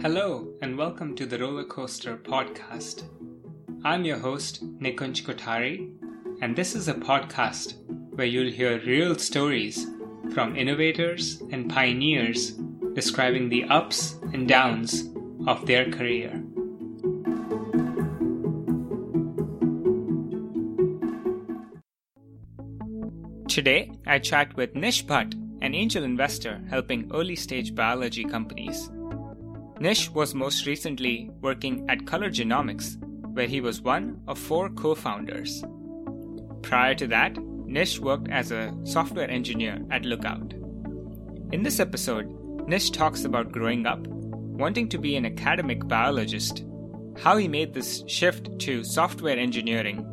Hello, and welcome to the Roller Coaster Podcast. I'm your host, Nikunj Kothari, and this is a podcast where you'll hear real stories from innovators and pioneers describing the ups and downs of their career. Today, I chat with Nish Bhat, an angel investor helping early stage biology companies. Nish was most recently working at Color Genomics, where he was one of four co founders. Prior to that, Nish worked as a software engineer at Lookout. In this episode, Nish talks about growing up, wanting to be an academic biologist, how he made this shift to software engineering,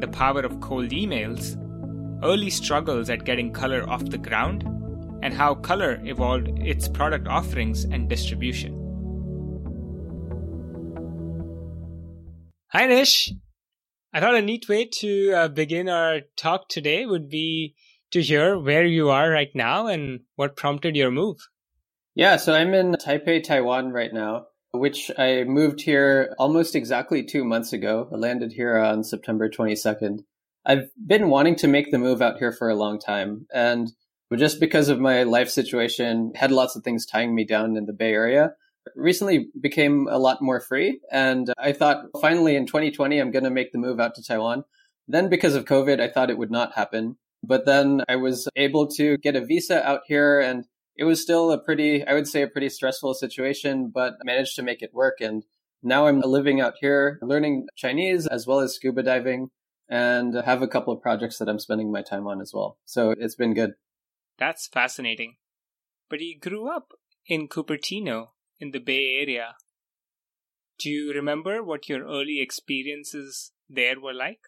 the power of cold emails, early struggles at getting color off the ground, and how color evolved its product offerings and distribution. Hi, Nish. I thought a neat way to uh, begin our talk today would be to hear where you are right now and what prompted your move. Yeah, so I'm in Taipei, Taiwan right now, which I moved here almost exactly two months ago. I landed here on September 22nd. I've been wanting to make the move out here for a long time. And just because of my life situation, had lots of things tying me down in the Bay Area recently became a lot more free. And I thought finally in 2020, I'm going to make the move out to Taiwan. Then because of COVID, I thought it would not happen. But then I was able to get a visa out here and it was still a pretty, I would say a pretty stressful situation, but I managed to make it work. And now I'm living out here, learning Chinese as well as scuba diving and have a couple of projects that I'm spending my time on as well. So it's been good. That's fascinating. But you grew up in Cupertino, in the Bay Area. Do you remember what your early experiences there were like?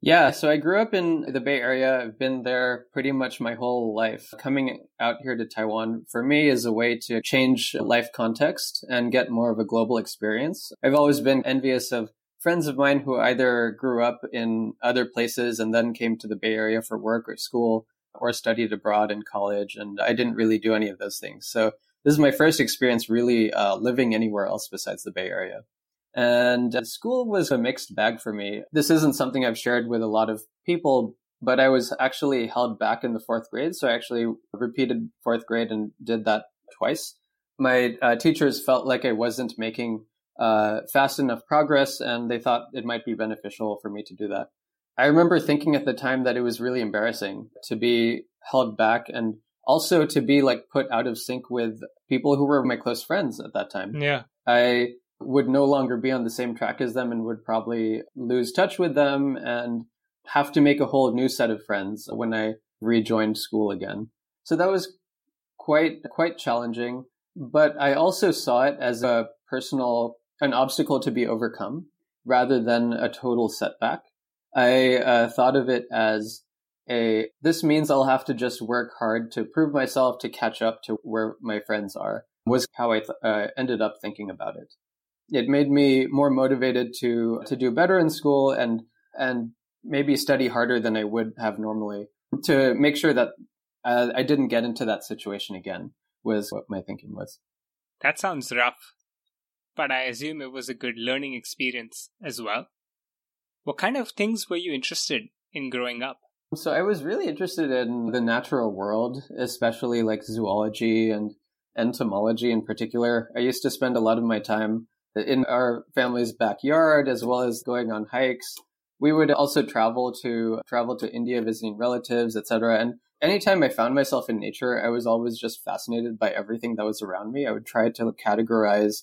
Yeah, so I grew up in the Bay Area. I've been there pretty much my whole life. Coming out here to Taiwan for me is a way to change life context and get more of a global experience. I've always been envious of friends of mine who either grew up in other places and then came to the Bay Area for work or school or studied abroad in college. And I didn't really do any of those things. So this is my first experience really uh, living anywhere else besides the Bay Area. And school was a mixed bag for me. This isn't something I've shared with a lot of people, but I was actually held back in the fourth grade. So I actually repeated fourth grade and did that twice. My uh, teachers felt like I wasn't making uh, fast enough progress, and they thought it might be beneficial for me to do that. I remember thinking at the time that it was really embarrassing to be held back and also to be like put out of sync with people who were my close friends at that time. Yeah. I would no longer be on the same track as them and would probably lose touch with them and have to make a whole new set of friends when I rejoined school again. So that was quite quite challenging, but I also saw it as a personal an obstacle to be overcome rather than a total setback. I uh, thought of it as a this means I'll have to just work hard to prove myself to catch up to where my friends are was how I th- uh, ended up thinking about it. It made me more motivated to to do better in school and and maybe study harder than I would have normally to make sure that uh, I didn't get into that situation again was what my thinking was. That sounds rough, but I assume it was a good learning experience as well. What kind of things were you interested in growing up? So I was really interested in the natural world, especially like zoology and entomology in particular. I used to spend a lot of my time in our family's backyard as well as going on hikes. We would also travel to travel to India visiting relatives, etc. And anytime I found myself in nature, I was always just fascinated by everything that was around me. I would try to categorize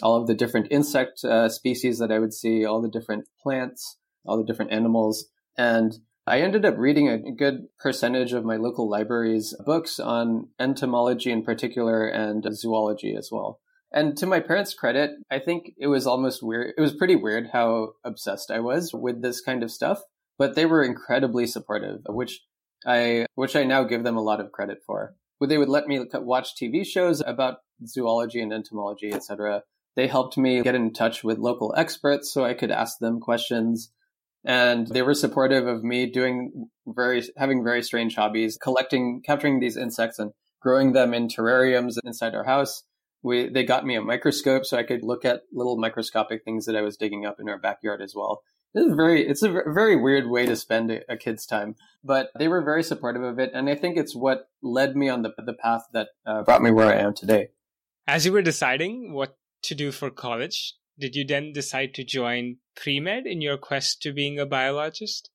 all of the different insect uh, species that I would see, all the different plants, all the different animals. And I ended up reading a good percentage of my local library's books on entomology in particular and zoology as well. And to my parents' credit, I think it was almost weird. It was pretty weird how obsessed I was with this kind of stuff, but they were incredibly supportive, which I, which I now give them a lot of credit for. They would let me watch TV shows about zoology and entomology, etc. They helped me get in touch with local experts so I could ask them questions and they were supportive of me doing very having very strange hobbies collecting capturing these insects and growing them in terrariums inside our house we they got me a microscope so I could look at little microscopic things that I was digging up in our backyard as well. It's very it's a very weird way to spend a, kid's time, but they were very supportive of it, and I think it's what led me on the the path that uh, brought me where I am today. As you were deciding what to do for college, did you then decide to join pre med in your quest to being a biologist?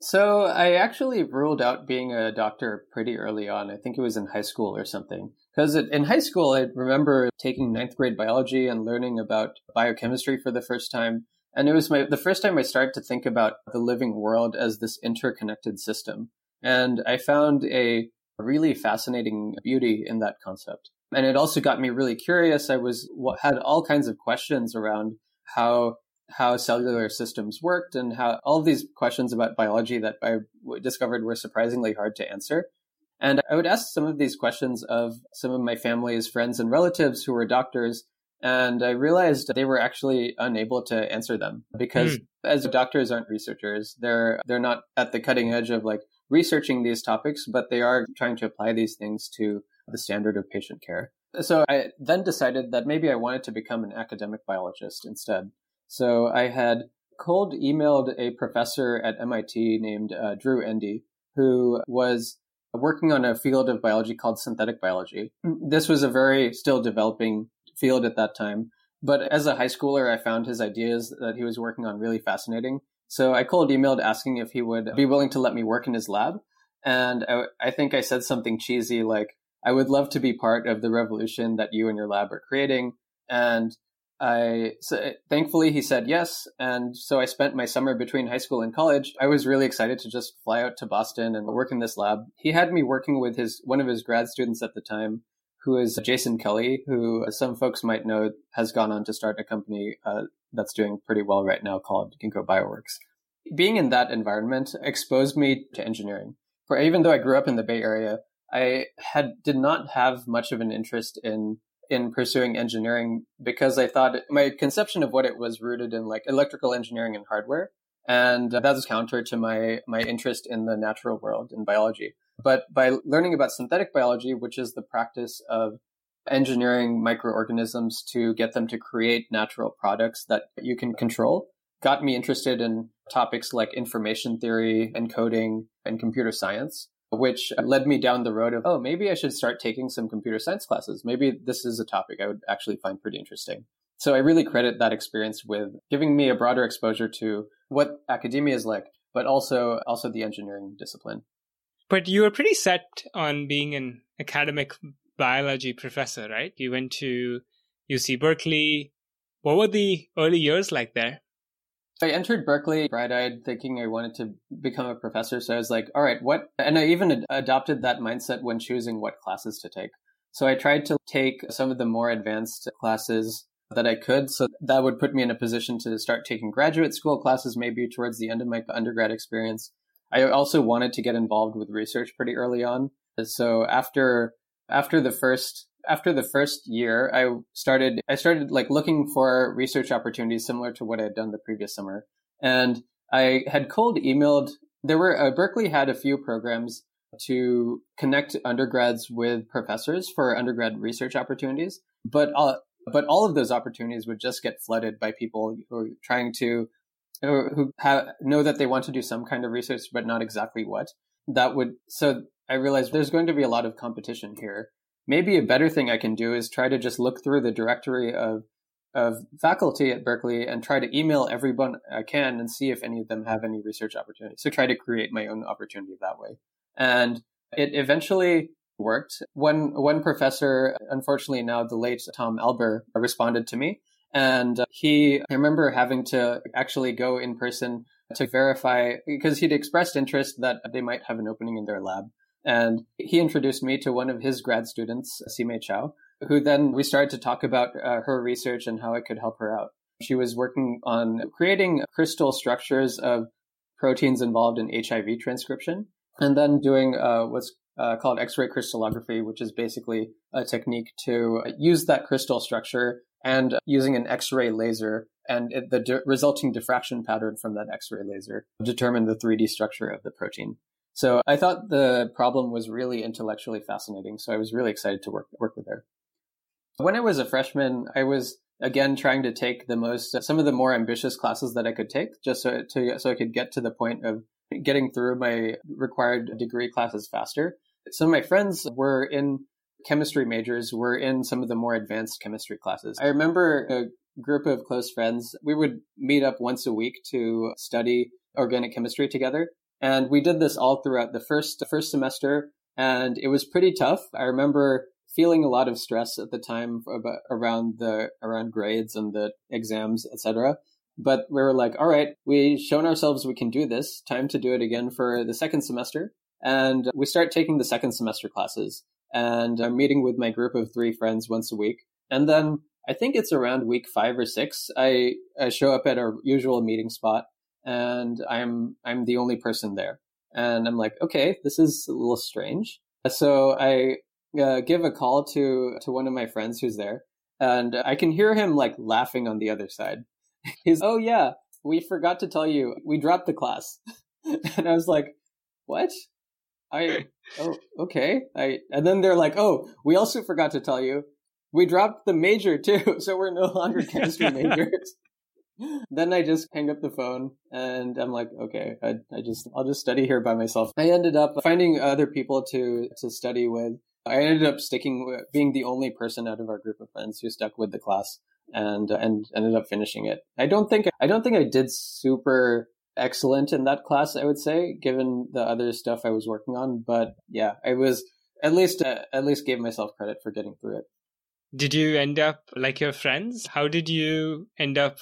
So I actually ruled out being a doctor pretty early on. I think it was in high school or something. Because in high school, I remember taking ninth grade biology and learning about biochemistry for the first time. And it was my, the first time I started to think about the living world as this interconnected system. And I found a really fascinating beauty in that concept. And it also got me really curious. I was had all kinds of questions around how how cellular systems worked and how all these questions about biology that I discovered were surprisingly hard to answer. And I would ask some of these questions of some of my family's friends and relatives who were doctors. And I realized they were actually unable to answer them because mm. as doctors aren't researchers, they're, they're not at the cutting edge of like researching these topics, but they are trying to apply these things to the standard of patient care. So I then decided that maybe I wanted to become an academic biologist instead. So I had cold emailed a professor at MIT named uh, Drew Endy, who was working on a field of biology called synthetic biology. This was a very still developing field at that time. But as a high schooler, I found his ideas that he was working on really fascinating. So I cold emailed asking if he would be willing to let me work in his lab. And I, I think I said something cheesy like, I would love to be part of the revolution that you and your lab are creating. And I so thankfully he said yes, and so I spent my summer between high school and college. I was really excited to just fly out to Boston and work in this lab. He had me working with his one of his grad students at the time, who is Jason Kelly, who some folks might know has gone on to start a company uh, that's doing pretty well right now called Ginkgo Bioworks. Being in that environment exposed me to engineering. For even though I grew up in the Bay Area, I had did not have much of an interest in in pursuing engineering because I thought my conception of what it was rooted in like electrical engineering and hardware. And that was counter to my, my interest in the natural world in biology. But by learning about synthetic biology, which is the practice of engineering microorganisms to get them to create natural products that you can control, got me interested in topics like information theory, encoding, and computer science which led me down the road of, oh, maybe I should start taking some computer science classes. Maybe this is a topic I would actually find pretty interesting. So I really credit that experience with giving me a broader exposure to what academia is like, but also also the engineering discipline. But you were pretty set on being an academic biology professor, right? You went to UC Berkeley. What were the early years like there? I entered Berkeley bright eyed thinking I wanted to become a professor. So I was like, all right, what? And I even ad- adopted that mindset when choosing what classes to take. So I tried to take some of the more advanced classes that I could. So that would put me in a position to start taking graduate school classes maybe towards the end of my undergrad experience. I also wanted to get involved with research pretty early on. So after after the first after the first year, I started I started like looking for research opportunities similar to what I had done the previous summer, and I had cold emailed. There were uh, Berkeley had a few programs to connect undergrads with professors for undergrad research opportunities, but but all of those opportunities would just get flooded by people who are trying to who have, know that they want to do some kind of research but not exactly what. That would so I realized there's going to be a lot of competition here maybe a better thing I can do is try to just look through the directory of of faculty at Berkeley and try to email everyone I can and see if any of them have any research opportunities. So try to create my own opportunity that way. And it eventually worked. One one professor, unfortunately now the late Tom Alber, responded to me. And he, I remember having to actually go in person to verify because he'd expressed interest that they might have an opening in their lab. And he introduced me to one of his grad students, Sime Chow, who then we started to talk about uh, her research and how I could help her out. She was working on creating crystal structures of proteins involved in HIV transcription, and then doing uh, what's uh, called X-ray crystallography, which is basically a technique to use that crystal structure and using an X-ray laser and it, the di- resulting diffraction pattern from that X-ray laser determine the 3D structure of the protein. So I thought the problem was really intellectually fascinating. So I was really excited to work work with her. When I was a freshman, I was again trying to take the most uh, some of the more ambitious classes that I could take just so to so I could get to the point of getting through my required degree classes faster. Some of my friends were in chemistry majors were in some of the more advanced chemistry classes. I remember a group of close friends, we would meet up once a week to study organic chemistry together. And we did this all throughout the first first semester and it was pretty tough. I remember feeling a lot of stress at the time about, around the around grades and the exams, etc. But we were like, all right, we've shown ourselves we can do this. Time to do it again for the second semester. And we start taking the second semester classes. And I'm meeting with my group of three friends once a week. And then I think it's around week five or six. I, I show up at our usual meeting spot and I'm I'm the only person there. And I'm like, okay, this is a little strange. So I uh, give a call to to one of my friends who's there, and I can hear him like laughing on the other side. He's, oh yeah, we forgot to tell you, we dropped the class, and I was like, what? I oh okay. I and then they're like, oh, we also forgot to tell you, we dropped the major too, so we're no longer chemistry majors. Then I just hang up the phone and I'm like, okay, I, I just I'll just study here by myself. I ended up finding other people to to study with I ended up sticking being the only person out of our group of friends who stuck with the class and and ended up finishing it. I don't think I don't think I did super excellent in that class. I would say, given the other stuff I was working on, but yeah, I was at least uh, at least gave myself credit for getting through it. Did you end up like your friends? How did you end up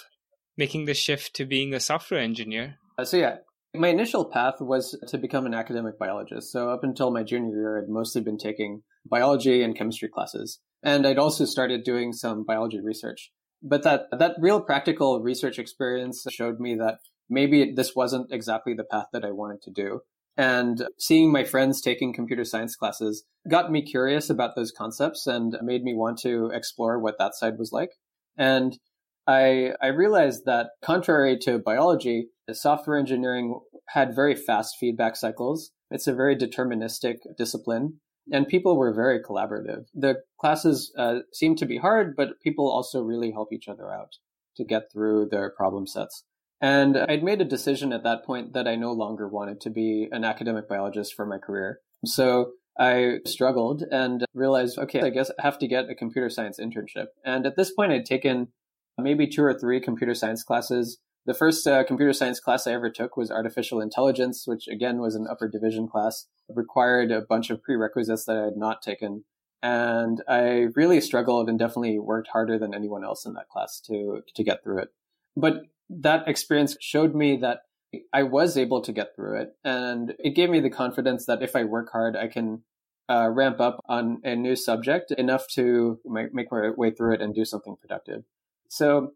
making the shift to being a software engineer? Uh, so yeah, my initial path was to become an academic biologist. So up until my junior year, I'd mostly been taking biology and chemistry classes. And I'd also started doing some biology research. But that, that real practical research experience showed me that maybe this wasn't exactly the path that I wanted to do. And seeing my friends taking computer science classes got me curious about those concepts and made me want to explore what that side was like. And I, I realized that contrary to biology, software engineering had very fast feedback cycles. It's a very deterministic discipline and people were very collaborative. The classes uh, seemed to be hard, but people also really help each other out to get through their problem sets. And I'd made a decision at that point that I no longer wanted to be an academic biologist for my career. So I struggled and realized, okay, I guess I have to get a computer science internship. And at this point, I'd taken maybe two or three computer science classes. The first uh, computer science class I ever took was artificial intelligence, which again was an upper division class, it required a bunch of prerequisites that I had not taken. And I really struggled and definitely worked harder than anyone else in that class to, to get through it. But that experience showed me that I was able to get through it. And it gave me the confidence that if I work hard, I can uh, ramp up on a new subject enough to make, make my way through it and do something productive. So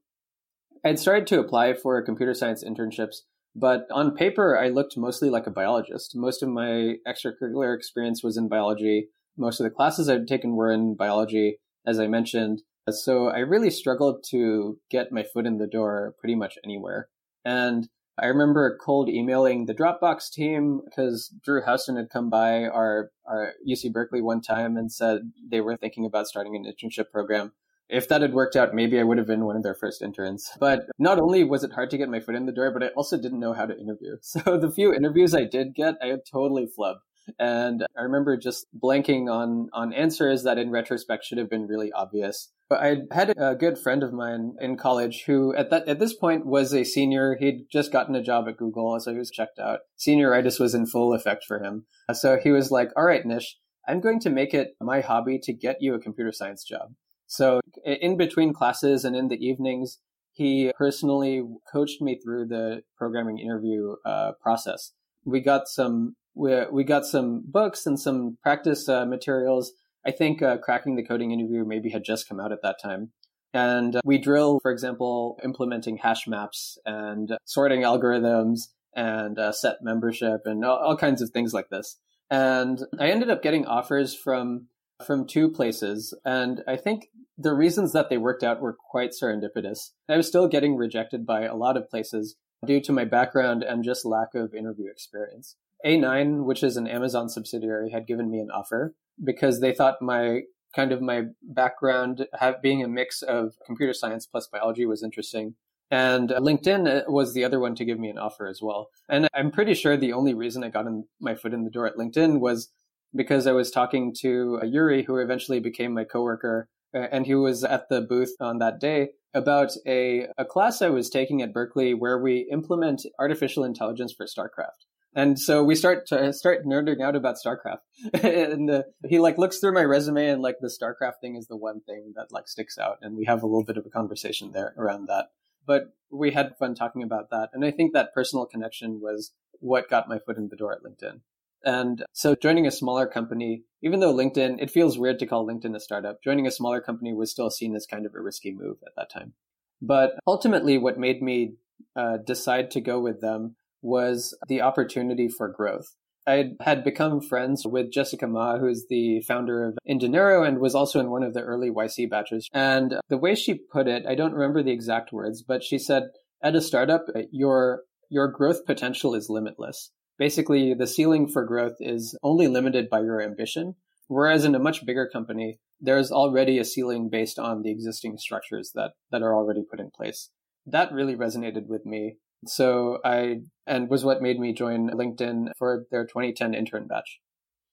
I'd started to apply for computer science internships, but on paper, I looked mostly like a biologist. Most of my extracurricular experience was in biology. Most of the classes I'd taken were in biology, as I mentioned. So I really struggled to get my foot in the door pretty much anywhere. And I remember cold emailing the Dropbox team because Drew Houston had come by our, our UC Berkeley one time and said they were thinking about starting an internship program if that had worked out, maybe I would have been one of their first interns. But not only was it hard to get my foot in the door, but I also didn't know how to interview. So the few interviews I did get, I totally flubbed. And I remember just blanking on, on answers that in retrospect should have been really obvious. But I had a good friend of mine in college who at that, at this point was a senior. He'd just gotten a job at Google. So he was checked out. Senioritis was in full effect for him. So he was like, all right, Nish, I'm going to make it my hobby to get you a computer science job. So in between classes and in the evenings, he personally coached me through the programming interview uh, process. We got some we, we got some books and some practice uh, materials. I think uh, cracking the coding interview maybe had just come out at that time. And uh, we drill, for example, implementing hash maps and sorting algorithms and uh, set membership and all, all kinds of things like this. And I ended up getting offers from from two places. And I think the reasons that they worked out were quite serendipitous. I was still getting rejected by a lot of places due to my background and just lack of interview experience. A9, which is an Amazon subsidiary, had given me an offer because they thought my kind of my background have, being a mix of computer science plus biology was interesting. And LinkedIn uh, was the other one to give me an offer as well. And I'm pretty sure the only reason I got in my foot in the door at LinkedIn was because I was talking to Yuri, who eventually became my coworker, uh, and he was at the booth on that day about a, a class I was taking at Berkeley where we implement artificial intelligence for StarCraft. And so we start to start nerding out about StarCraft. and uh, he like looks through my resume and like the StarCraft thing is the one thing that like sticks out. And we have a little bit of a conversation there around that but we had fun talking about that. And I think that personal connection was what got my foot in the door at LinkedIn. And so joining a smaller company, even though LinkedIn, it feels weird to call LinkedIn a startup, joining a smaller company was still seen as kind of a risky move at that time. But ultimately, what made me uh, decide to go with them was the opportunity for growth. I had become friends with Jessica Mah, who's the founder of Indinero and was also in one of the early YC batches. And the way she put it, I don't remember the exact words, but she said, at a startup, your, your growth potential is limitless. Basically, the ceiling for growth is only limited by your ambition. Whereas in a much bigger company, there's already a ceiling based on the existing structures that, that are already put in place. That really resonated with me. So I, and was what made me join LinkedIn for their 2010 intern batch.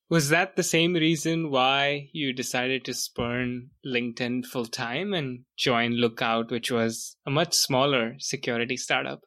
Was that the same reason why you decided to spurn LinkedIn full time and join Lookout, which was a much smaller security startup?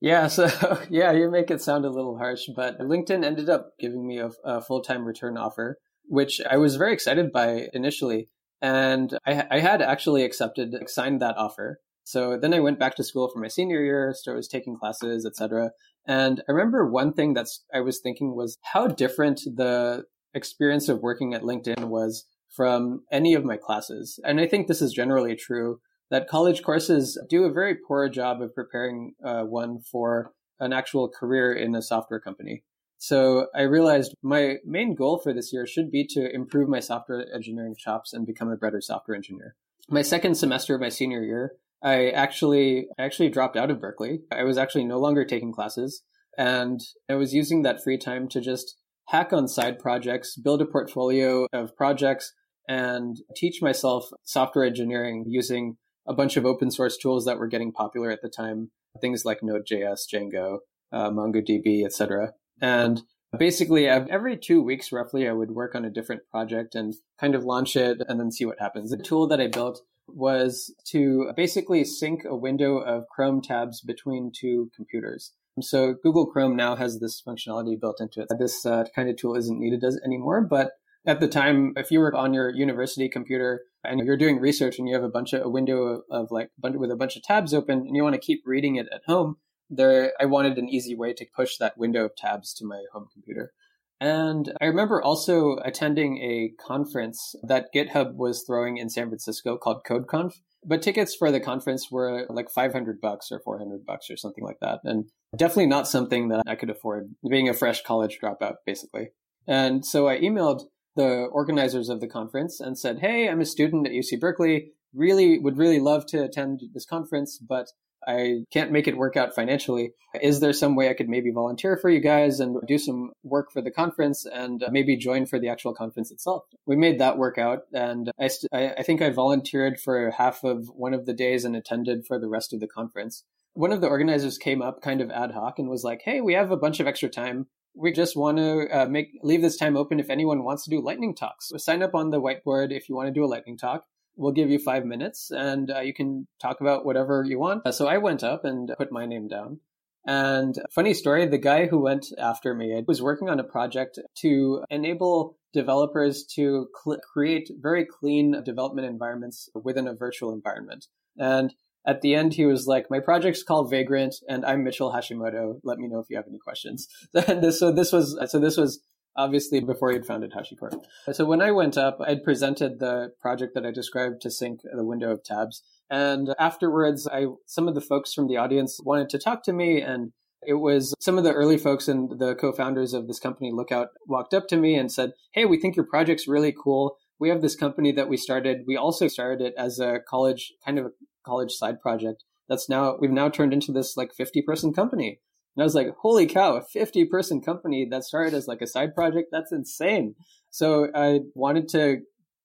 Yeah, so yeah, you make it sound a little harsh, but LinkedIn ended up giving me a, a full time return offer, which I was very excited by initially. And I, I had actually accepted, signed that offer. So then I went back to school for my senior year, started taking classes, etc. And I remember one thing that's I was thinking was how different the experience of working at LinkedIn was from any of my classes. And I think this is generally true that college courses do a very poor job of preparing uh, one for an actual career in a software company. So I realized my main goal for this year should be to improve my software engineering chops and become a better software engineer. My second semester of my senior year, I actually I actually dropped out of Berkeley. I was actually no longer taking classes and I was using that free time to just hack on side projects, build a portfolio of projects and teach myself software engineering using a bunch of open source tools that were getting popular at the time, things like Node.js, Django, uh, MongoDB, etc. And basically every two weeks roughly, I would work on a different project and kind of launch it and then see what happens. The tool that I built was to basically sync a window of Chrome tabs between two computers. So Google Chrome now has this functionality built into it. This uh, kind of tool isn't needed anymore, but at the time, if you were on your university computer and you're doing research and you have a bunch of a window of, of like with a bunch of tabs open and you want to keep reading it at home, there I wanted an easy way to push that window of tabs to my home computer. And I remember also attending a conference that GitHub was throwing in San Francisco called CodeConf. But tickets for the conference were like 500 bucks or 400 bucks or something like that. And definitely not something that I could afford being a fresh college dropout, basically. And so I emailed the organizers of the conference and said, Hey, I'm a student at UC Berkeley. Really would really love to attend this conference, but I can't make it work out financially. Is there some way I could maybe volunteer for you guys and do some work for the conference and uh, maybe join for the actual conference itself? We made that work out. And I, st- I think I volunteered for half of one of the days and attended for the rest of the conference. One of the organizers came up kind of ad hoc and was like, Hey, we have a bunch of extra time we just want to uh, make leave this time open if anyone wants to do lightning talks. So sign up on the whiteboard if you want to do a lightning talk we'll give you five minutes and uh, you can talk about whatever you want. Uh, so I went up and put my name down. And funny story, the guy who went after me was working on a project to enable developers to cl- create very clean development environments within a virtual environment. And at the end, he was like, "My project's called Vagrant, and I'm Mitchell Hashimoto. Let me know if you have any questions." and this, so this was so this was obviously before he had founded HashiCorp. So when I went up, I'd presented the project that I described to sync the window of tabs. And afterwards, I, some of the folks from the audience wanted to talk to me and it was some of the early folks and the co-founders of this company lookout walked up to me and said hey we think your project's really cool we have this company that we started we also started it as a college kind of college side project that's now we've now turned into this like 50 person company and I was like, holy cow, a 50 person company that started as like a side project. That's insane. So I wanted to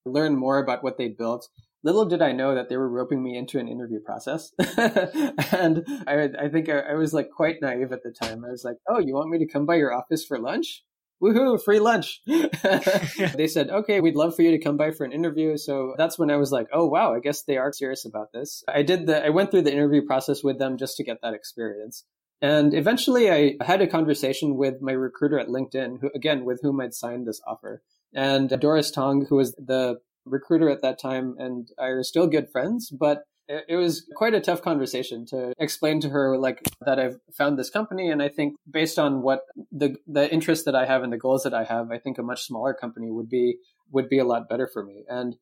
learn more about what they built. Little did I know that they were roping me into an interview process. and I, I think I, I was like quite naive at the time. I was like, oh, you want me to come by your office for lunch? Woohoo, free lunch. they said, okay, we'd love for you to come by for an interview. So that's when I was like, oh, wow, I guess they are serious about this. I did the, I went through the interview process with them just to get that experience. And eventually I had a conversation with my recruiter at LinkedIn, who, again, with whom I'd signed this offer. And Doris Tong, who was the recruiter at that time, and I are still good friends, but it was quite a tough conversation to explain to her like that I've found this company. And I think based on what the the interest that I have and the goals that I have I think a much smaller company would be would be a lot better for me. And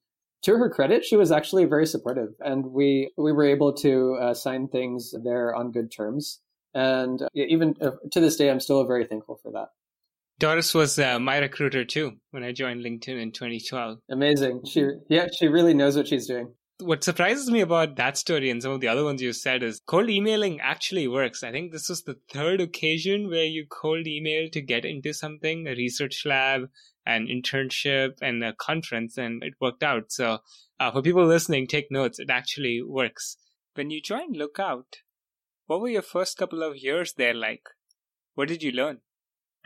to her credit she was actually very supportive. And we we were able to uh, sign things there on good terms. And even uh, to this day I'm still very thankful for that. Doris was uh, my recruiter too when I joined LinkedIn in 2012. Amazing. She yeah, she really knows what she's doing what surprises me about that story and some of the other ones you said is cold emailing actually works. I think this was the third occasion where you cold email to get into something, a research lab, an internship, and a conference, and it worked out. So uh, for people listening, take notes. It actually works. When you joined Lookout, what were your first couple of years there like? What did you learn?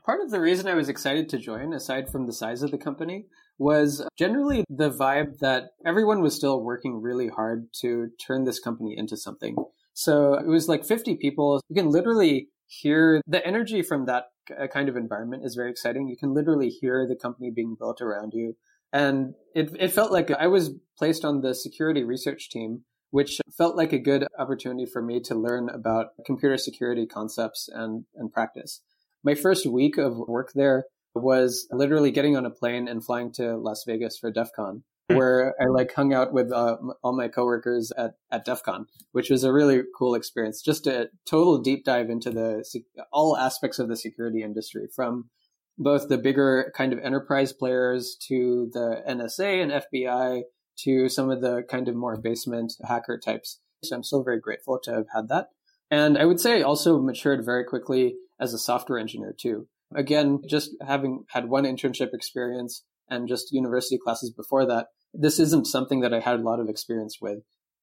Part of the reason I was excited to join, aside from the size of the company, was generally the vibe that everyone was still working really hard to turn this company into something. So it was like 50 people. You can literally hear the energy from that uh, kind of environment is very exciting. You can literally hear the company being built around you. And it, it felt like I was placed on the security research team, which felt like a good opportunity for me to learn about computer security concepts and, and practice. My first week of work there was literally getting on a plane and flying to Las Vegas for DEF CON, hmm. where I like hung out with uh, all my coworkers at, at DEF CON, which was a really cool experience. Just a total deep dive into the all aspects of the security industry from both the bigger kind of enterprise players to the NSA and FBI to some of the kind of more basement hacker types. So I'm still very grateful to have had that. And I would say I also matured very quickly as a software engineer too. Again, just having had one internship experience and just university classes before that, this isn't something that I had a lot of experience with.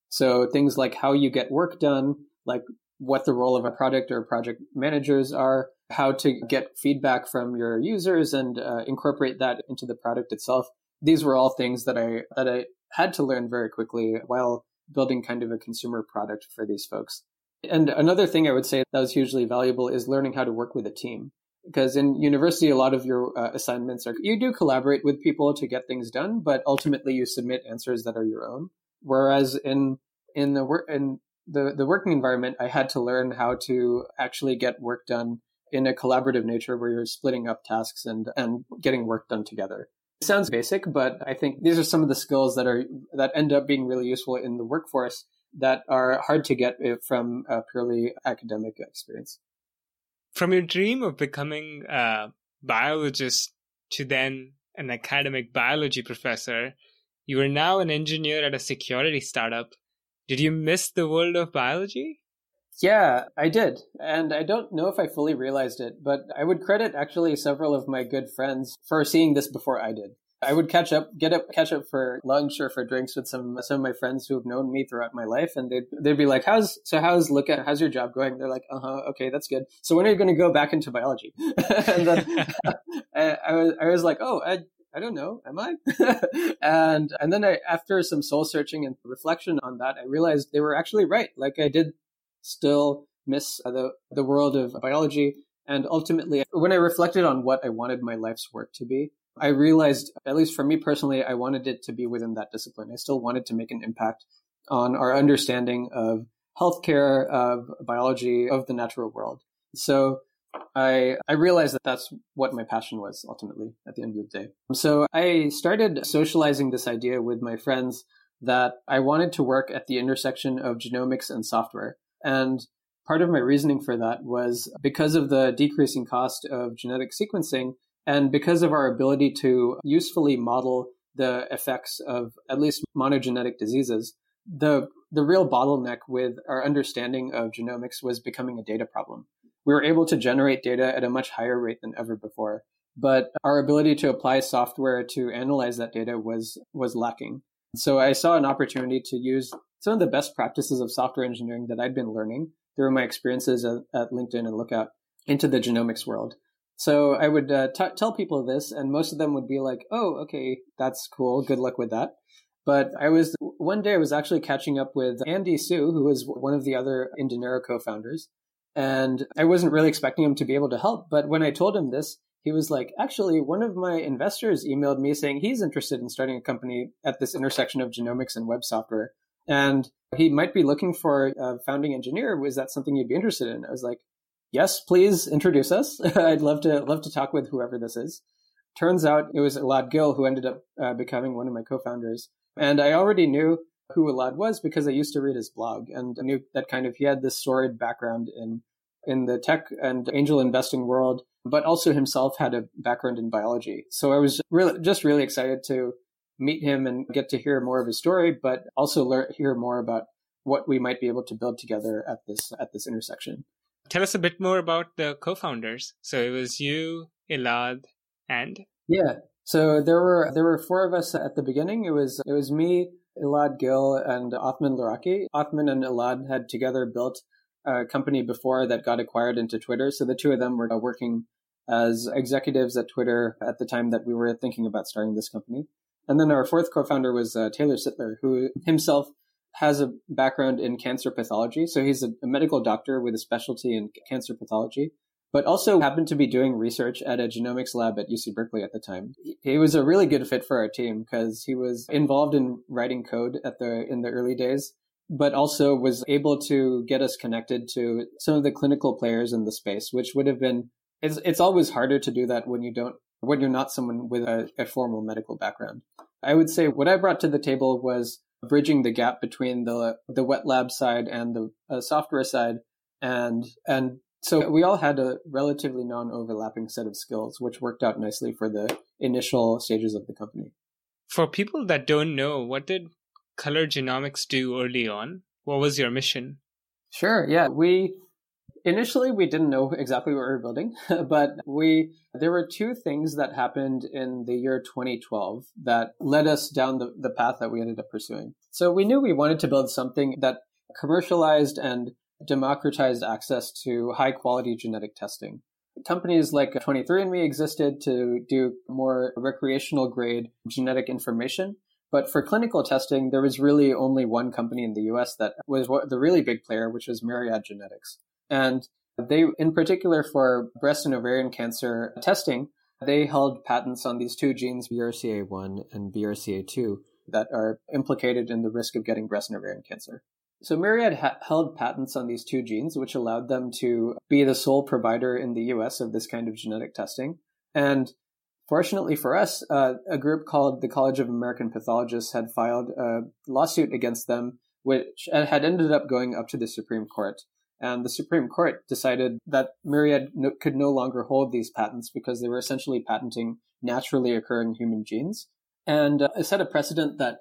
So things like how you get work done, like what the role of a product or project managers are, how to get feedback from your users and uh, incorporate that into the product itself. These were all things that I that I had to learn very quickly while building kind of a consumer product for these folks. And another thing I would say that was hugely valuable is learning how to work with a team because in university a lot of your uh, assignments are you do collaborate with people to get things done but ultimately you submit answers that are your own. Whereas in in the work in the the working environment i had to learn how to actually get work done in a collaborative nature where you're splitting up tasks and and getting work done together. It sounds basic but i think these are some of the skills that are that end up being really useful in the workforce that are hard to get from a purely academic experience from your dream of becoming a biologist to then an academic biology professor, you are now an engineer at a security startup. Did you miss the world of biology? Yeah, I did. And I don't know if I fully realized it, but I would credit actually several of my good friends for seeing this before I did. I would catch up, get up, catch up for lunch or for drinks with some some of my friends who have known me throughout my life, and they'd they'd be like, "How's so? How's Lookout how's your job going?" They're like, "Uh huh, okay, that's good. So when are you going to go back into biology?" and then I, I, was I was like, "Oh, I I don't know, am I?" and and then I, after some soul searching and reflection on that, I realized they were actually right. Like I did still miss the the world of biology, and ultimately, when I reflected on what I wanted my life's work to be, I realized, at least for me personally, I wanted it to be within that discipline. I still wanted to make an impact on our understanding of healthcare, of biology, of the natural world. So I, I realized that that's what my passion was ultimately at the end of the day. So I started socializing this idea with my friends that I wanted to work at the intersection of genomics and software. And part of my reasoning for that was because of the decreasing cost of genetic sequencing, and because of our ability to usefully model the effects of at least monogenetic diseases, the, the real bottleneck with our understanding of genomics was becoming a data problem. We were able to generate data at a much higher rate than ever before. but our ability to apply software to analyze that data was was lacking. So I saw an opportunity to use some of the best practices of software engineering that I'd been learning through my experiences at, at LinkedIn and Lookout into the genomics world. So I would uh, t- tell people this, and most of them would be like, "Oh, okay, that's cool. Good luck with that." But I was one day I was actually catching up with Andy Su, who was one of the other Indinero co-founders, and I wasn't really expecting him to be able to help. But when I told him this, he was like, actually, one of my investors emailed me saying he's interested in starting a company at this intersection of genomics and web software. And he might be looking for a founding engineer. Was that something you'd be interested in? I was like, yes, please introduce us. I'd love to love to talk with whoever this is. Turns out it was Elad Gil who ended up uh, becoming one of my co-founders. And I already knew who Elad was because I used to read his blog and I knew that kind of he had this storied background in in the tech and angel investing world, but also himself had a background in biology. So I was really just really excited to meet him and get to hear more of his story, but also learn hear more about what we might be able to build together at this at this intersection. Tell us a bit more about the co-founders. So it was you, Elad, and yeah. So there were there were four of us at the beginning. It was it was me, Elad Gil, and Othman Laraki. Othman and Elad had together built a company before that got acquired into Twitter. So the two of them were working as executives at Twitter at the time that we were thinking about starting this company. And then our fourth co-founder was uh, Taylor Sittler, who himself has a background in cancer pathology. So he's a, a, medical doctor with a specialty in cancer pathology, but also happened to be doing research at a genomics lab at UC Berkeley at the time. He was a really good fit for our team because he was involved in writing code at the in the early days, but also was able to get us connected to some of the clinical players in the space, which would have been it's it's always harder to do that when you don't when you're not someone with a, a formal medical background. I would say what I brought to the table was bridging the gap between the the wet lab side and the uh, software side, and and so we all had a relatively non-overlapping set of skills, which worked out nicely for the initial stages of the company. For people that don't know, what did Color Genomics do early on? What was your mission? Sure. Yeah, we Initially, we didn't know exactly what we were building, but we there were two things that happened in the year 2012 that led us down the, the path that we ended up pursuing. So we knew we wanted to build something that commercialized and democratized access to high quality genetic testing. Companies like 23andMe existed to do more recreational grade genetic information. But for clinical testing, there was really only one company in the US that was the really big player, which was Myriad Genetics. And they, in particular for breast and ovarian cancer testing, they held patents on these two genes, BRCA1 and BRCA2, that are implicated in the risk of getting breast and ovarian cancer. So Myriad ha- held patents on these two genes, which allowed them to be the sole provider in the US of this kind of genetic testing. And fortunately for us, uh, a group called the College of American Pathologists had filed a lawsuit against them, which had ended up going up to the Supreme Court. And the Supreme Court decided that Myriad no, could no longer hold these patents because they were essentially patenting naturally occurring human genes. And uh, it set a precedent that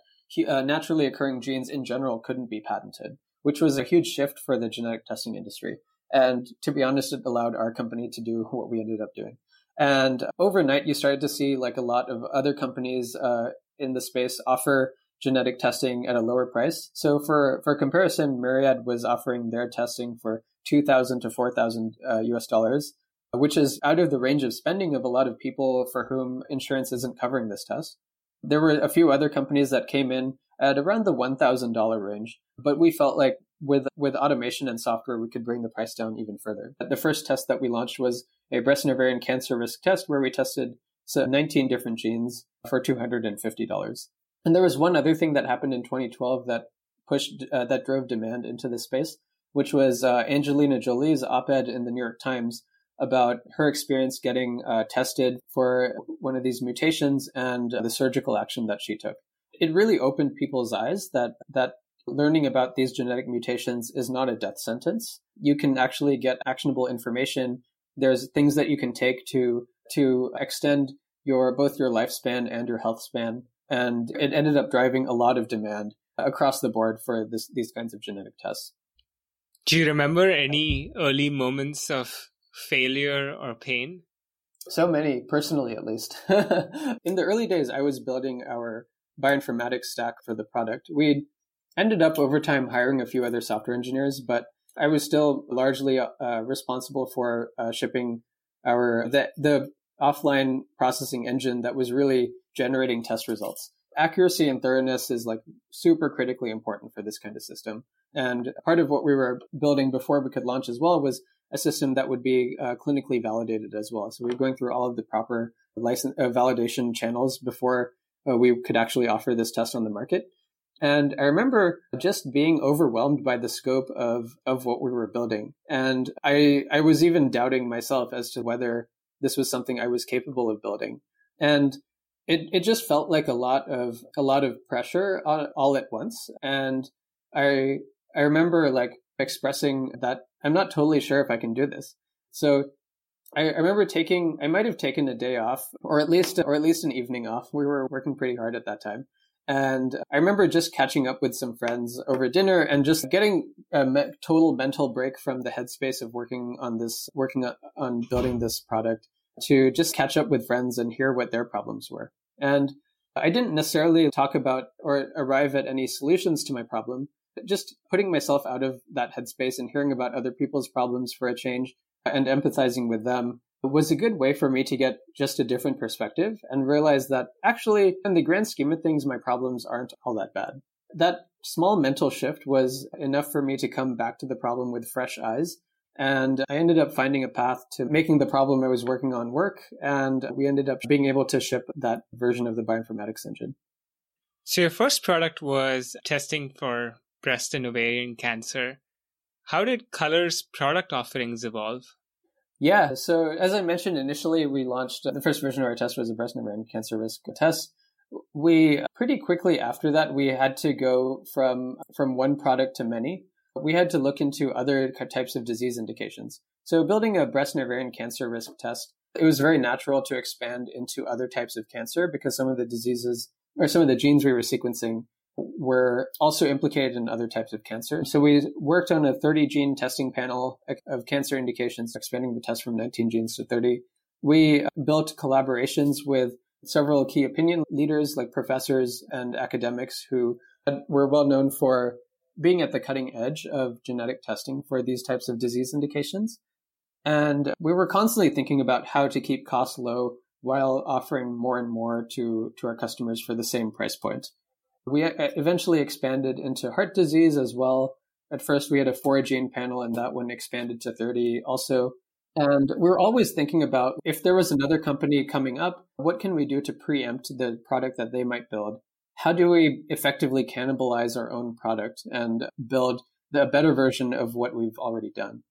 uh, naturally occurring genes in general couldn't be patented, which was a huge shift for the genetic testing industry. And to be honest, it allowed our company to do what we ended up doing. And overnight, you started to see like a lot of other companies uh, in the space offer genetic testing at a lower price. So for, for comparison, Myriad was offering their testing for 2000 to 4000 uh, US dollars, which is out of the range of spending of a lot of people for whom insurance isn't covering this test. There were a few other companies that came in at around the $1,000 range, but we felt like with with automation and software, we could bring the price down even further. The first test that we launched was a breast and ovarian cancer risk test where we tested 19 different genes for $250. And there was one other thing that happened in 2012 that pushed uh, that drove demand into this space, which was uh, Angelina Jolie's op-ed in the New York Times about her experience getting uh, tested for one of these mutations and the surgical action that she took. It really opened people's eyes that that learning about these genetic mutations is not a death sentence. You can actually get actionable information. There's things that you can take to to extend your both your lifespan and your health span and it ended up driving a lot of demand across the board for this, these kinds of genetic tests. Do you remember any early moments of failure or pain? So many, personally at least. in the early days, I was building our bioinformatics stack for the product. We ended up over time hiring a few other software engineers, but I was still largely uh, responsible for uh, shipping our the, the offline processing engine that was really generating test results. Accuracy and thoroughness is like super critically important for this kind of system. And part of what we were building before we could launch as well was a system that would be uh, clinically validated as well. So we were going through all of the proper license uh, validation channels before uh, we could actually offer this test on the market. And I remember just being overwhelmed by the scope of, of what we were building. And I, I was even doubting myself as to whether this was something I was capable of building. And it, it just felt like a lot of, a lot of pressure all, all at once. And I, I remember like expressing that I'm not totally sure if I can do this. So I, I remember taking, I might have taken a day off or at least, or at least an evening off. We were working pretty hard at that time. And I remember just catching up with some friends over dinner and just getting a me- total mental break from the headspace of working on this, working on building this product to just catch up with friends and hear what their problems were. And I didn't necessarily talk about or arrive at any solutions to my problem, but just putting myself out of that headspace and hearing about other people's problems for a change and empathizing with them was a good way for me to get just a different perspective and realize that actually, in the grand scheme of things, my problems aren't all that bad. That small mental shift was enough for me to come back to the problem with fresh eyes. And I ended up finding a path to making the problem I was working on work. And we ended up being able to ship that version of the bioinformatics engine. So, your first product was testing for breast and ovarian cancer. How did Color's product offerings evolve? Yeah. So as I mentioned initially, we launched uh, the first version of our test was a breast and ovarian cancer risk test. We pretty quickly after that we had to go from from one product to many. We had to look into other types of disease indications. So building a breast and ovarian cancer risk test, it was very natural to expand into other types of cancer because some of the diseases or some of the genes we were sequencing were also implicated in other types of cancer. So we worked on a 30 gene testing panel of cancer indications, expanding the test from 19 genes to 30. We built collaborations with several key opinion leaders like professors and academics who were well known for being at the cutting edge of genetic testing for these types of disease indications. And we were constantly thinking about how to keep costs low while offering more and more to, to our customers for the same price point. We uh, eventually expanded into heart disease as well. At first, we had a four gene panel, and that one expanded to 30 also. And we are always thinking about if there was another company coming up, what can we do to preempt the product that they might build? How do we effectively cannibalize our own product and build the better version of what we've already done?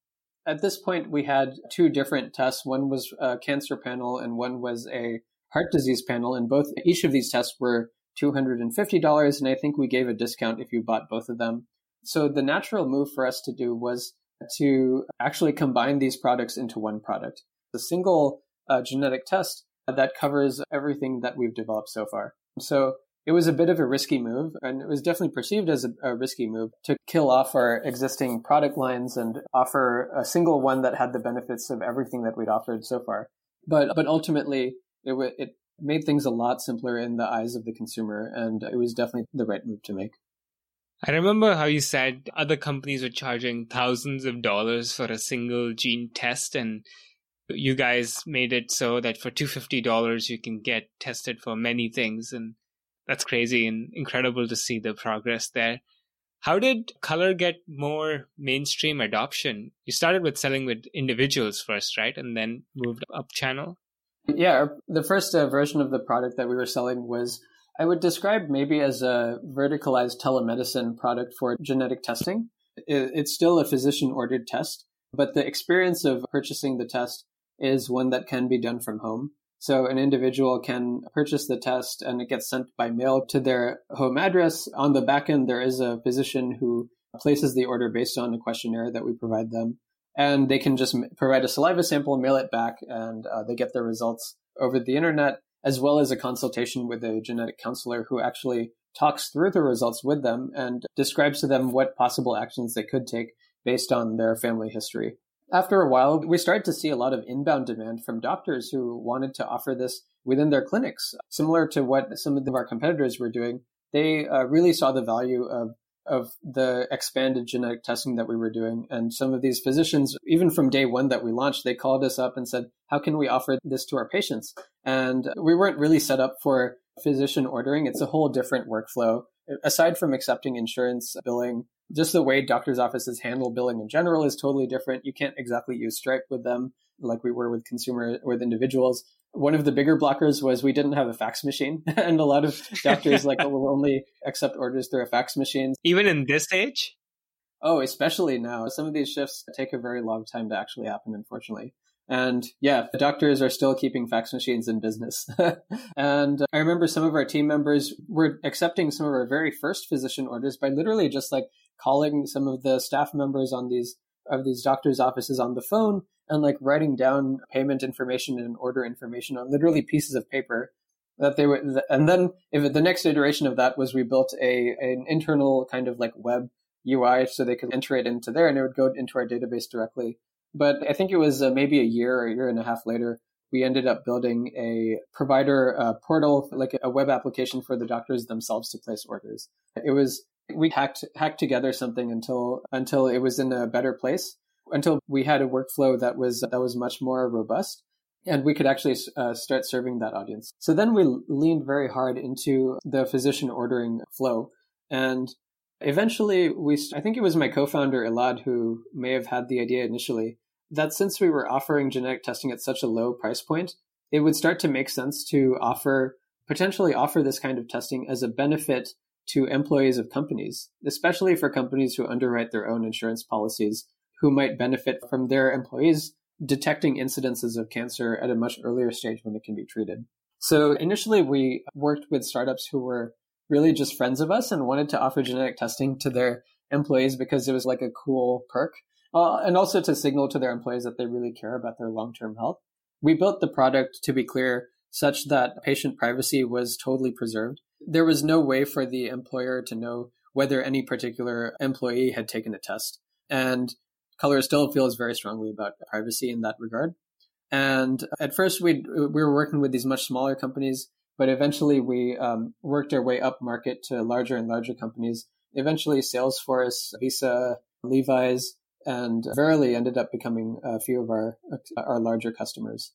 At this point, we had two different tests. One was a cancer panel, and one was a heart disease panel. And both each of these tests were $250. And I think we gave a discount if you bought both of them. So the natural move for us to do was to actually combine these products into one product. A single uh, genetic test that covers everything that we've developed so far. So it was a bit of a risky move, and it was definitely perceived as a, a, risky move to kill off our existing product lines and offer a single one that had the benefits of everything that we'd offered so far. But but ultimately, it, it made things a lot simpler in the eyes of the consumer, and it was definitely the right move to make. I remember how you said other companies were charging thousands of dollars for a single gene test, and you guys made it so that for $250 you can get tested for many things. And that's crazy and incredible to see the progress there. How did Color get more mainstream adoption? You started with selling with individuals first, right? And then moved up channel? Yeah, the first uh, version of the product that we were selling was, I would describe maybe as a verticalized telemedicine product for genetic testing. It's still a physician ordered test, but the experience of purchasing the test is one that can be done from home. So an individual can purchase the test and it gets sent by mail to their home address. On the back end, there is a physician who places the order based on a questionnaire that we provide them and they can just provide a saliva sample, mail it back, and uh, they get their results over the internet, as well as a consultation with a genetic counselor who actually talks through the results with them and describes to them what possible actions they could take based on their family history. after a while, we started to see a lot of inbound demand from doctors who wanted to offer this within their clinics, similar to what some of our competitors were doing. They uh, really saw the value of of the expanded genetic testing that we were doing. And some of these physicians, even from day one that we launched, they called us up and said, How can we offer this to our patients? And we weren't really set up for physician ordering. It's a whole different workflow. Aside from accepting insurance billing, just the way doctors' offices handle billing in general is totally different. You can't exactly use Stripe with them like we were with consumer with individuals. One of the bigger blockers was we didn't have a fax machine, and a lot of doctors like will only accept orders through a fax machine. Even in this age. Oh, especially now. Some of these shifts take a very long time to actually happen, unfortunately. And yeah, the doctors are still keeping fax machines in business. and I remember some of our team members were accepting some of our very first physician orders by literally just like calling some of the staff members on these of these doctors' offices on the phone and like writing down payment information and order information on literally pieces of paper that they were and then if the next iteration of that was we built a an internal kind of like web UI so they could enter it into there and it would go into our database directly. But I think it was uh, maybe a year or a year and a half later we ended up building a provider uh, portal like a web application for the doctors themselves to place orders. It was we hacked hacked together something until until it was in a better place until we had a workflow that was that was much more robust and we could actually uh, start serving that audience. So then we leaned very hard into the physician ordering flow and eventually we I think it was my co-founder Elad who may have had the idea initially that since we were offering genetic testing at such a low price point, it would start to make sense to offer potentially offer this kind of testing as a benefit to employees of companies, especially for companies who underwrite their own insurance policies, who might benefit from their employees detecting incidences of cancer at a much earlier stage when it can be treated. So initially, we worked with startups who were really just friends of us and wanted to offer genetic testing to their employees because it was like a cool perk. Uh, and also to signal to their employees that they really care about their long term health. We built the product, to be clear, such that patient privacy was totally preserved there was no way for the employer to know whether any particular employee had taken a test. And Color still feels very strongly about privacy in that regard. And at first, we we were working with these much smaller companies, but eventually we um, worked our way up market to larger and larger companies. Eventually, Salesforce, Visa, Levi's, and Verily ended up becoming a few of our our larger customers.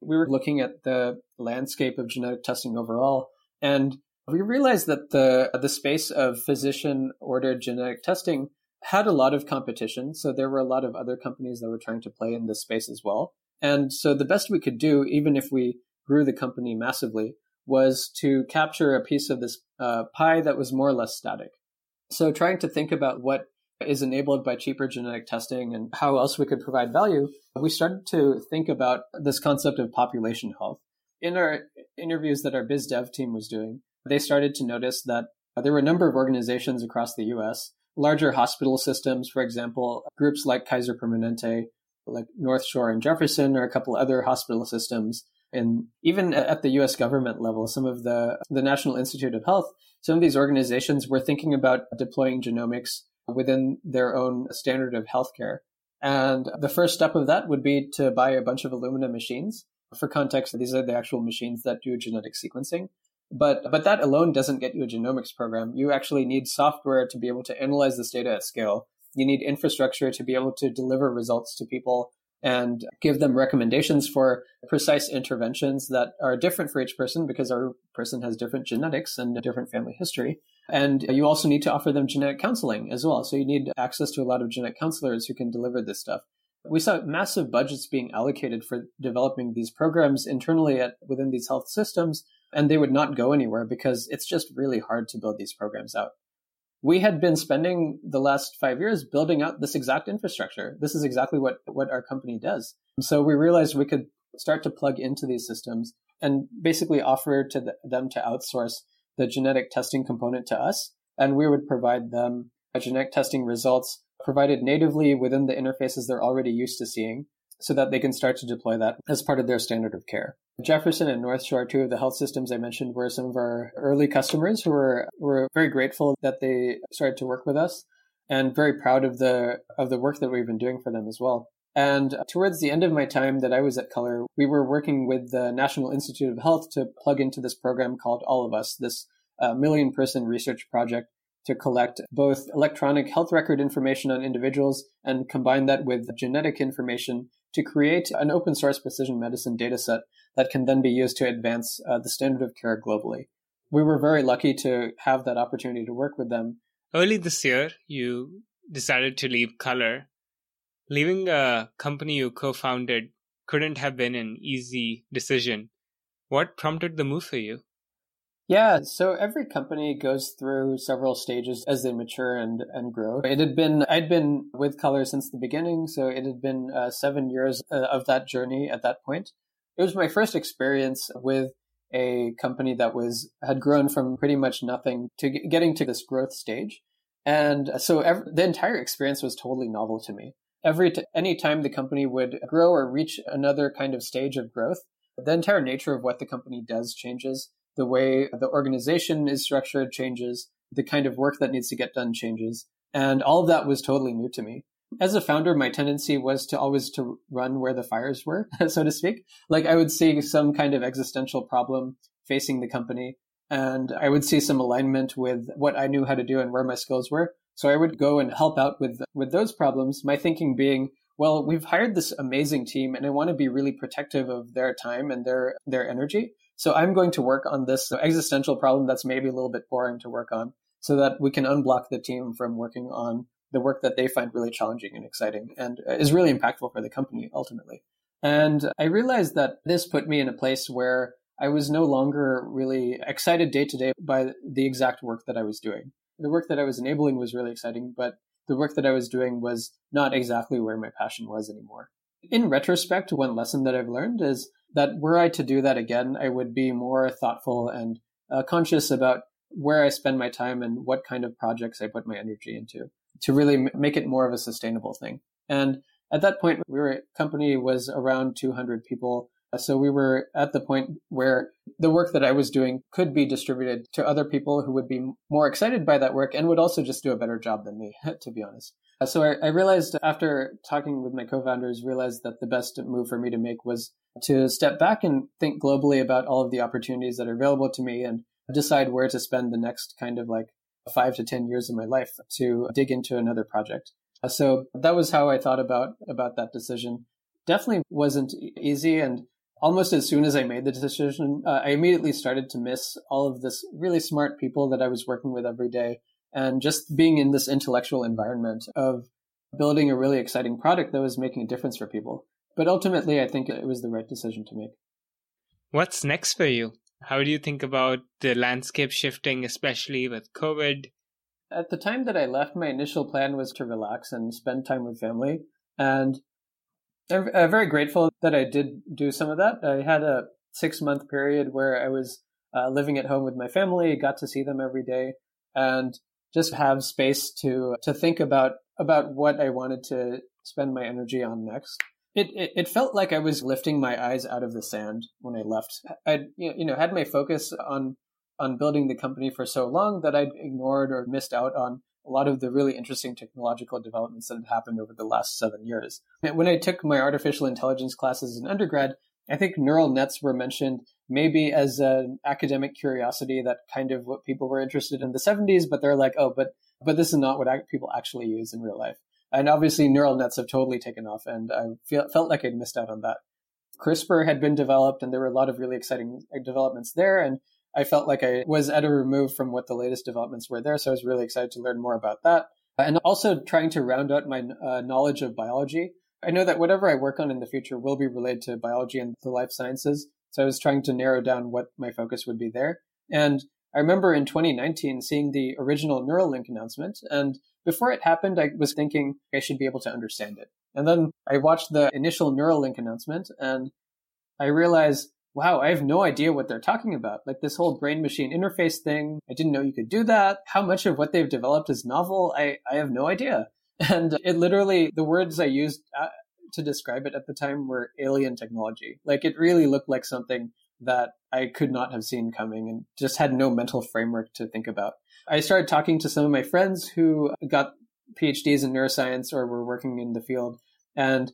We were looking at the landscape of genetic testing overall, and we realized that the the space of physician ordered genetic testing had a lot of competition. So there were a lot of other companies that were trying to play in this space as well. And so the best we could do, even if we grew the company massively, was to capture a piece of this uh, pie that was more or less static. So trying to think about what is enabled by cheaper genetic testing and how else we could provide value, we started to think about this concept of population health. In our interviews that our biz dev team was doing, they started to notice that uh, there were a number of organizations across the US, larger hospital systems, for example, groups like Kaiser Permanente, like North Shore and Jefferson, or a couple other hospital systems. And even at the US government level, some of the, the National Institute of Health, some of these organizations were thinking about deploying genomics within their own standard of healthcare. And the first step of that would be to buy a bunch of Illumina machines. For context, these are the actual machines that do genetic sequencing. But but that alone doesn't get you a genomics program. You actually need software to be able to analyze this data at scale. You need infrastructure to be able to deliver results to people and give them recommendations for precise interventions that are different for each person because our person has different genetics and a different family history. And you also need to offer them genetic counseling as well. So you need access to a lot of genetic counselors who can deliver this stuff. We saw massive budgets being allocated for developing these programs internally at within these health systems and they would not go anywhere because it's just really hard to build these programs out. We had been spending the last five years building out this exact infrastructure. This is exactly what, what our company does. So we realized we could start to plug into these systems and basically offer to the, them to outsource the genetic testing component to us. And we would provide them genetic testing results provided natively within the interfaces they're already used to seeing so that they can start to deploy that as part of their standard of care. Jefferson and North Shore, two of the health systems I mentioned, were some of our early customers who were, were very grateful that they started to work with us and very proud of the of the work that we've been doing for them as well. And towards the end of my time that I was at Color, we were working with the National Institute of Health to plug into this program called All of Us, this uh, million person research project to collect both electronic health record information on individuals and combine that with genetic information to create an open source precision medicine dataset that can then be used to advance uh, the standard of care globally. We were very lucky to have that opportunity to work with them. Early this year, you decided to leave Color. Leaving a company you co founded couldn't have been an easy decision. What prompted the move for you? Yeah, so every company goes through several stages as they mature and, and grow. It had been, I'd been with Color since the beginning, so it had been uh, seven years uh, of that journey at that point. It was my first experience with a company that was, had grown from pretty much nothing to getting to this growth stage. And so every, the entire experience was totally novel to me. Every, t- any time the company would grow or reach another kind of stage of growth, the entire nature of what the company does changes the way the organization is structured changes, the kind of work that needs to get done changes. And all of that was totally new to me. As a founder, my tendency was to always to run where the fires were, so to speak. Like I would see some kind of existential problem facing the company and I would see some alignment with what I knew how to do and where my skills were. So I would go and help out with, with those problems. My thinking being, well, we've hired this amazing team and I want to be really protective of their time and their, their energy. So I'm going to work on this existential problem that's maybe a little bit boring to work on so that we can unblock the team from working on the work that they find really challenging and exciting and uh, is really impactful for the company ultimately. And I realized that this put me in a place where I was no longer really excited day to day by the exact work that I was doing. The work that I was enabling was really exciting, but the work that I was doing was not exactly where my passion was anymore. In retrospect, one lesson that I've learned is that were I to do that again, I would be more thoughtful and uh, conscious about where I spend my time and what kind of projects I put my energy into to really m- make it more of a sustainable thing. And at that point, we were company was around 200 people. So we were at the point where the work that I was doing could be distributed to other people who would be more excited by that work and would also just do a better job than me, to be honest. Uh, so I, I realized after talking with my co-founders, realized that the best move for me to make was to step back and think globally about all of the opportunities that are available to me and decide where to spend the next kind of like five to 10 years of my life to dig into another project. Uh, so that was how I thought about, about that decision. Definitely wasn't easy. And almost as soon as I made the decision, uh, I immediately started to miss all of this really smart people that I was working with every day and just being in this intellectual environment of building a really exciting product that was making a difference for people. But ultimately, I think it was the right decision to make. What's next for you? How do you think about the landscape shifting, especially with COVID? At the time that I left, my initial plan was to relax and spend time with family. And I'm very grateful that I did do some of that. I had a six month period where I was uh, living at home with my family, got to see them every day, and just have space to to think about about what I wanted to spend my energy on next. It, it, it felt like I was lifting my eyes out of the sand when I left. I you know had my focus on on building the company for so long that I'd ignored or missed out on a lot of the really interesting technological developments that had happened over the last seven years. When I took my artificial intelligence classes in undergrad, I think neural nets were mentioned maybe as an academic curiosity that kind of what people were interested in the 70s, but they're like, oh, but but this is not what people actually use in real life. And obviously, neural nets have totally taken off, and I feel, felt like I'd missed out on that. CRISPR had been developed, and there were a lot of really exciting developments there, and I felt like I was at a remove from what the latest developments were there, so I was really excited to learn more about that. And also trying to round out my uh, knowledge of biology. I know that whatever I work on in the future will be related to biology and the life sciences, so I was trying to narrow down what my focus would be there. And I remember in 2019 seeing the original Neuralink announcement. And before it happened, I was thinking I should be able to understand it. And then I watched the initial Neuralink announcement and I realized, wow, I have no idea what they're talking about. Like this whole brain machine interface thing. I didn't know you could do that. How much of what they've developed is novel? I, I have no idea. And it literally, the words I used uh, to describe it at the time were alien technology. Like it really looked like something that I could not have seen coming and just had no mental framework to think about. I started talking to some of my friends who got PhDs in neuroscience or were working in the field. And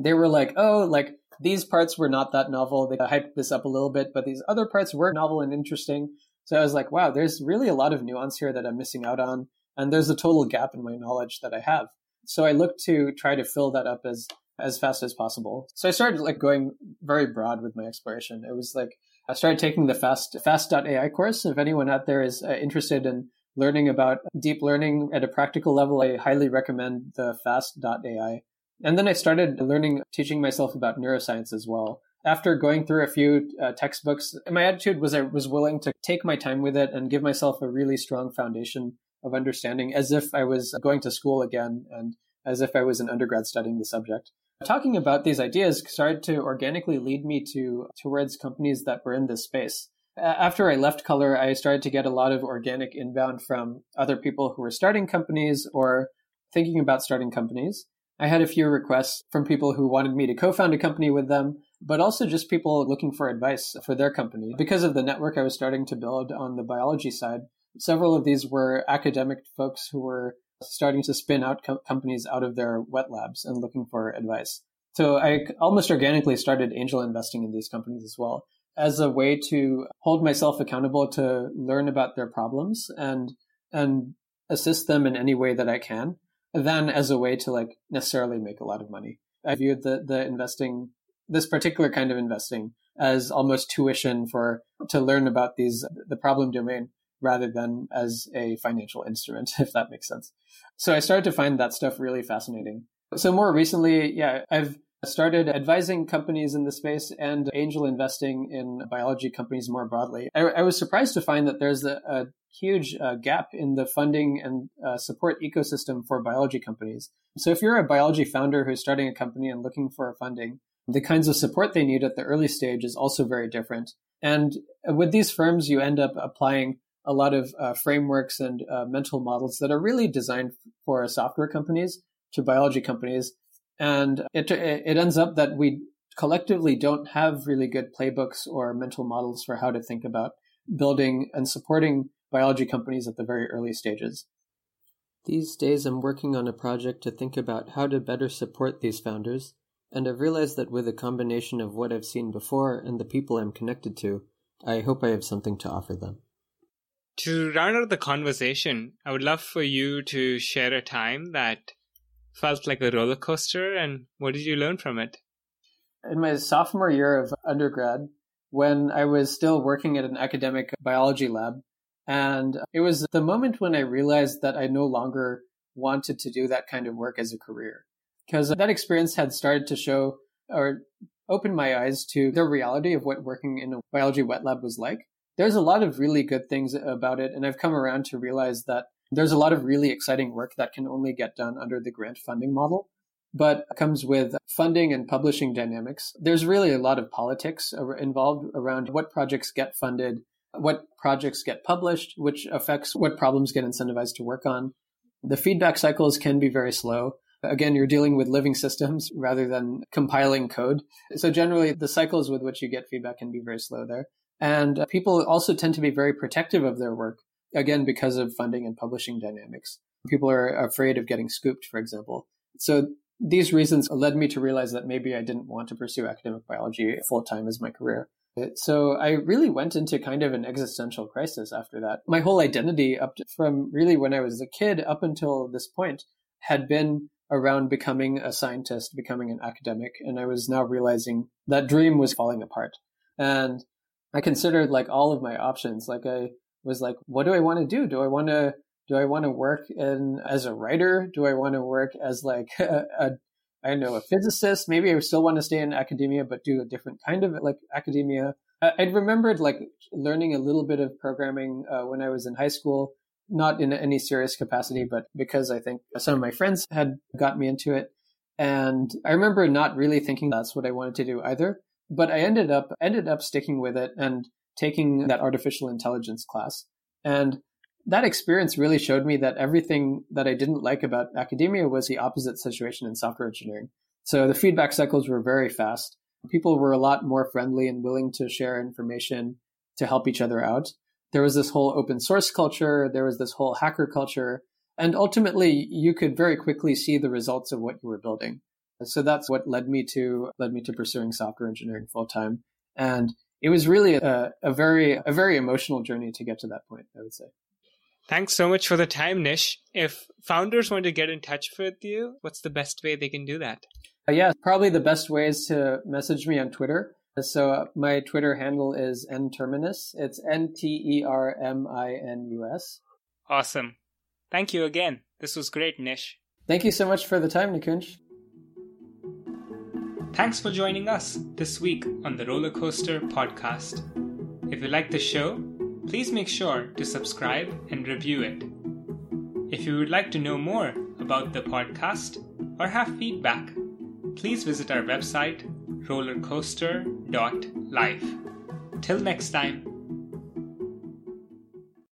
they were like, oh, like these parts were not that novel. They hyped this up a little bit, but these other parts were novel and interesting. So I was like, wow, there's really a lot of nuance here that I'm missing out on. And there's a total gap in my knowledge that I have. So I looked to try to fill that up as as fast as possible. So I started like going very broad with my exploration. It was like I started taking the fast fast.ai course. If anyone out there is uh, interested in learning about deep learning at a practical level, I highly recommend the fast.ai. And then I started learning, teaching myself about neuroscience as well. After going through a few uh, textbooks, my attitude was I was willing to take my time with it and give myself a really strong foundation of understanding as if I was going to school again and as if I was an undergrad studying the subject. Talking about these ideas started to organically lead me to towards companies that were in this space. After I left Color, I started to get a lot of organic inbound from other people who were starting companies or thinking about starting companies. I had a few requests from people who wanted me to co-found a company with them, but also just people looking for advice for their company. Because of the network I was starting to build on the biology side, several of these were academic folks who were starting to spin out co- companies out of their wet labs and looking for advice. So I almost organically started angel investing in these companies as well as a way to hold myself accountable to learn about their problems and and assist them in any way that I can than as a way to like necessarily make a lot of money. I viewed the, the investing, this particular kind of investing as almost tuition for, to learn about these, the problem domain rather than as a financial instrument, if that makes sense. So I started to find that stuff really fascinating. So more recently, yeah, I've started advising companies in the space and angel investing in biology companies more broadly. I, I was surprised to find that there's a, a huge uh, gap in the funding and uh, support ecosystem for biology companies. So if you're a biology founder who's starting a company and looking for funding, the kinds of support they need at the early stage is also very different. And with these firms, you end up applying a lot of uh, frameworks and uh, mental models that are really designed for software companies to biology companies and it, it ends up that we collectively don't have really good playbooks or mental models for how to think about building and supporting biology companies at the very early stages. These days, I'm working on a project to think about how to better support these founders, and I've realized that with a combination of what I've seen before and the people I'm connected to, I hope I have something to offer them. To round out the conversation, I would love for you to share a time that felt like a roller coaster, and what did you learn from it? In my sophomore year of undergrad, when I was still working at an academic biology lab, and it was the moment when I realized that I no longer wanted to do that kind of work as a career. Because that experience had started to show or open my eyes to the reality of what working in a biology wet lab was like. There's a lot of really good things about it, and I've come around to realize that there's a lot of really exciting work that can only get done under the grant funding model, but comes with funding and publishing dynamics. There's really a lot of politics involved around what projects get funded, what projects get published, which affects what problems get incentivized to work on. The feedback cycles can be very slow. Again, you're dealing with living systems rather than compiling code. So generally, the cycles with which you get feedback can be very slow there. And uh, people also tend to be very protective of their work again, because of funding and publishing dynamics. People are afraid of getting scooped, for example. So these reasons led me to realize that maybe I didn't want to pursue academic biology full time as my career. So I really went into kind of an existential crisis after that. My whole identity up to, from really when I was a kid up until this point had been around becoming a scientist, becoming an academic. And I was now realizing that dream was falling apart. And I considered like all of my options. Like I was like, what do I want to do? Do I want to do I want to work in as a writer? Do I want to work as like a, a I know a physicist? Maybe I still want to stay in academia, but do a different kind of like academia. I, I remembered like learning a little bit of programming uh, when I was in high school, not in any serious capacity, but because I think some of my friends had got me into it. And I remember not really thinking that's what I wanted to do either. But I ended up ended up sticking with it and taking that artificial intelligence class. And that experience really showed me that everything that I didn't like about academia was the opposite situation in software engineering. So the feedback cycles were very fast. People were a lot more friendly and willing to share information to help each other out. There was this whole open source culture. There was this whole hacker culture. And ultimately, you could very quickly see the results of what you were building. So that's what led me to led me to pursuing software engineering full time. And it was really a, a very a very emotional journey to get to that point, I would say. Thanks so much for the time, Nish. If founders want to get in touch with you, what's the best way they can do that? Uh, yeah, probably the best way is to message me on Twitter. So uh, my Twitter handle is nterminus. It's N T E R M I N U S. Awesome. Thank you again. This was great, Nish. Thank you so much for the time, Nikunj. Thanks for joining us this week on the Roller Coaster Podcast. If you like the show, please make sure to subscribe and review it. If you would like to know more about the podcast or have feedback, please visit our website rollercoaster.life. Till next time.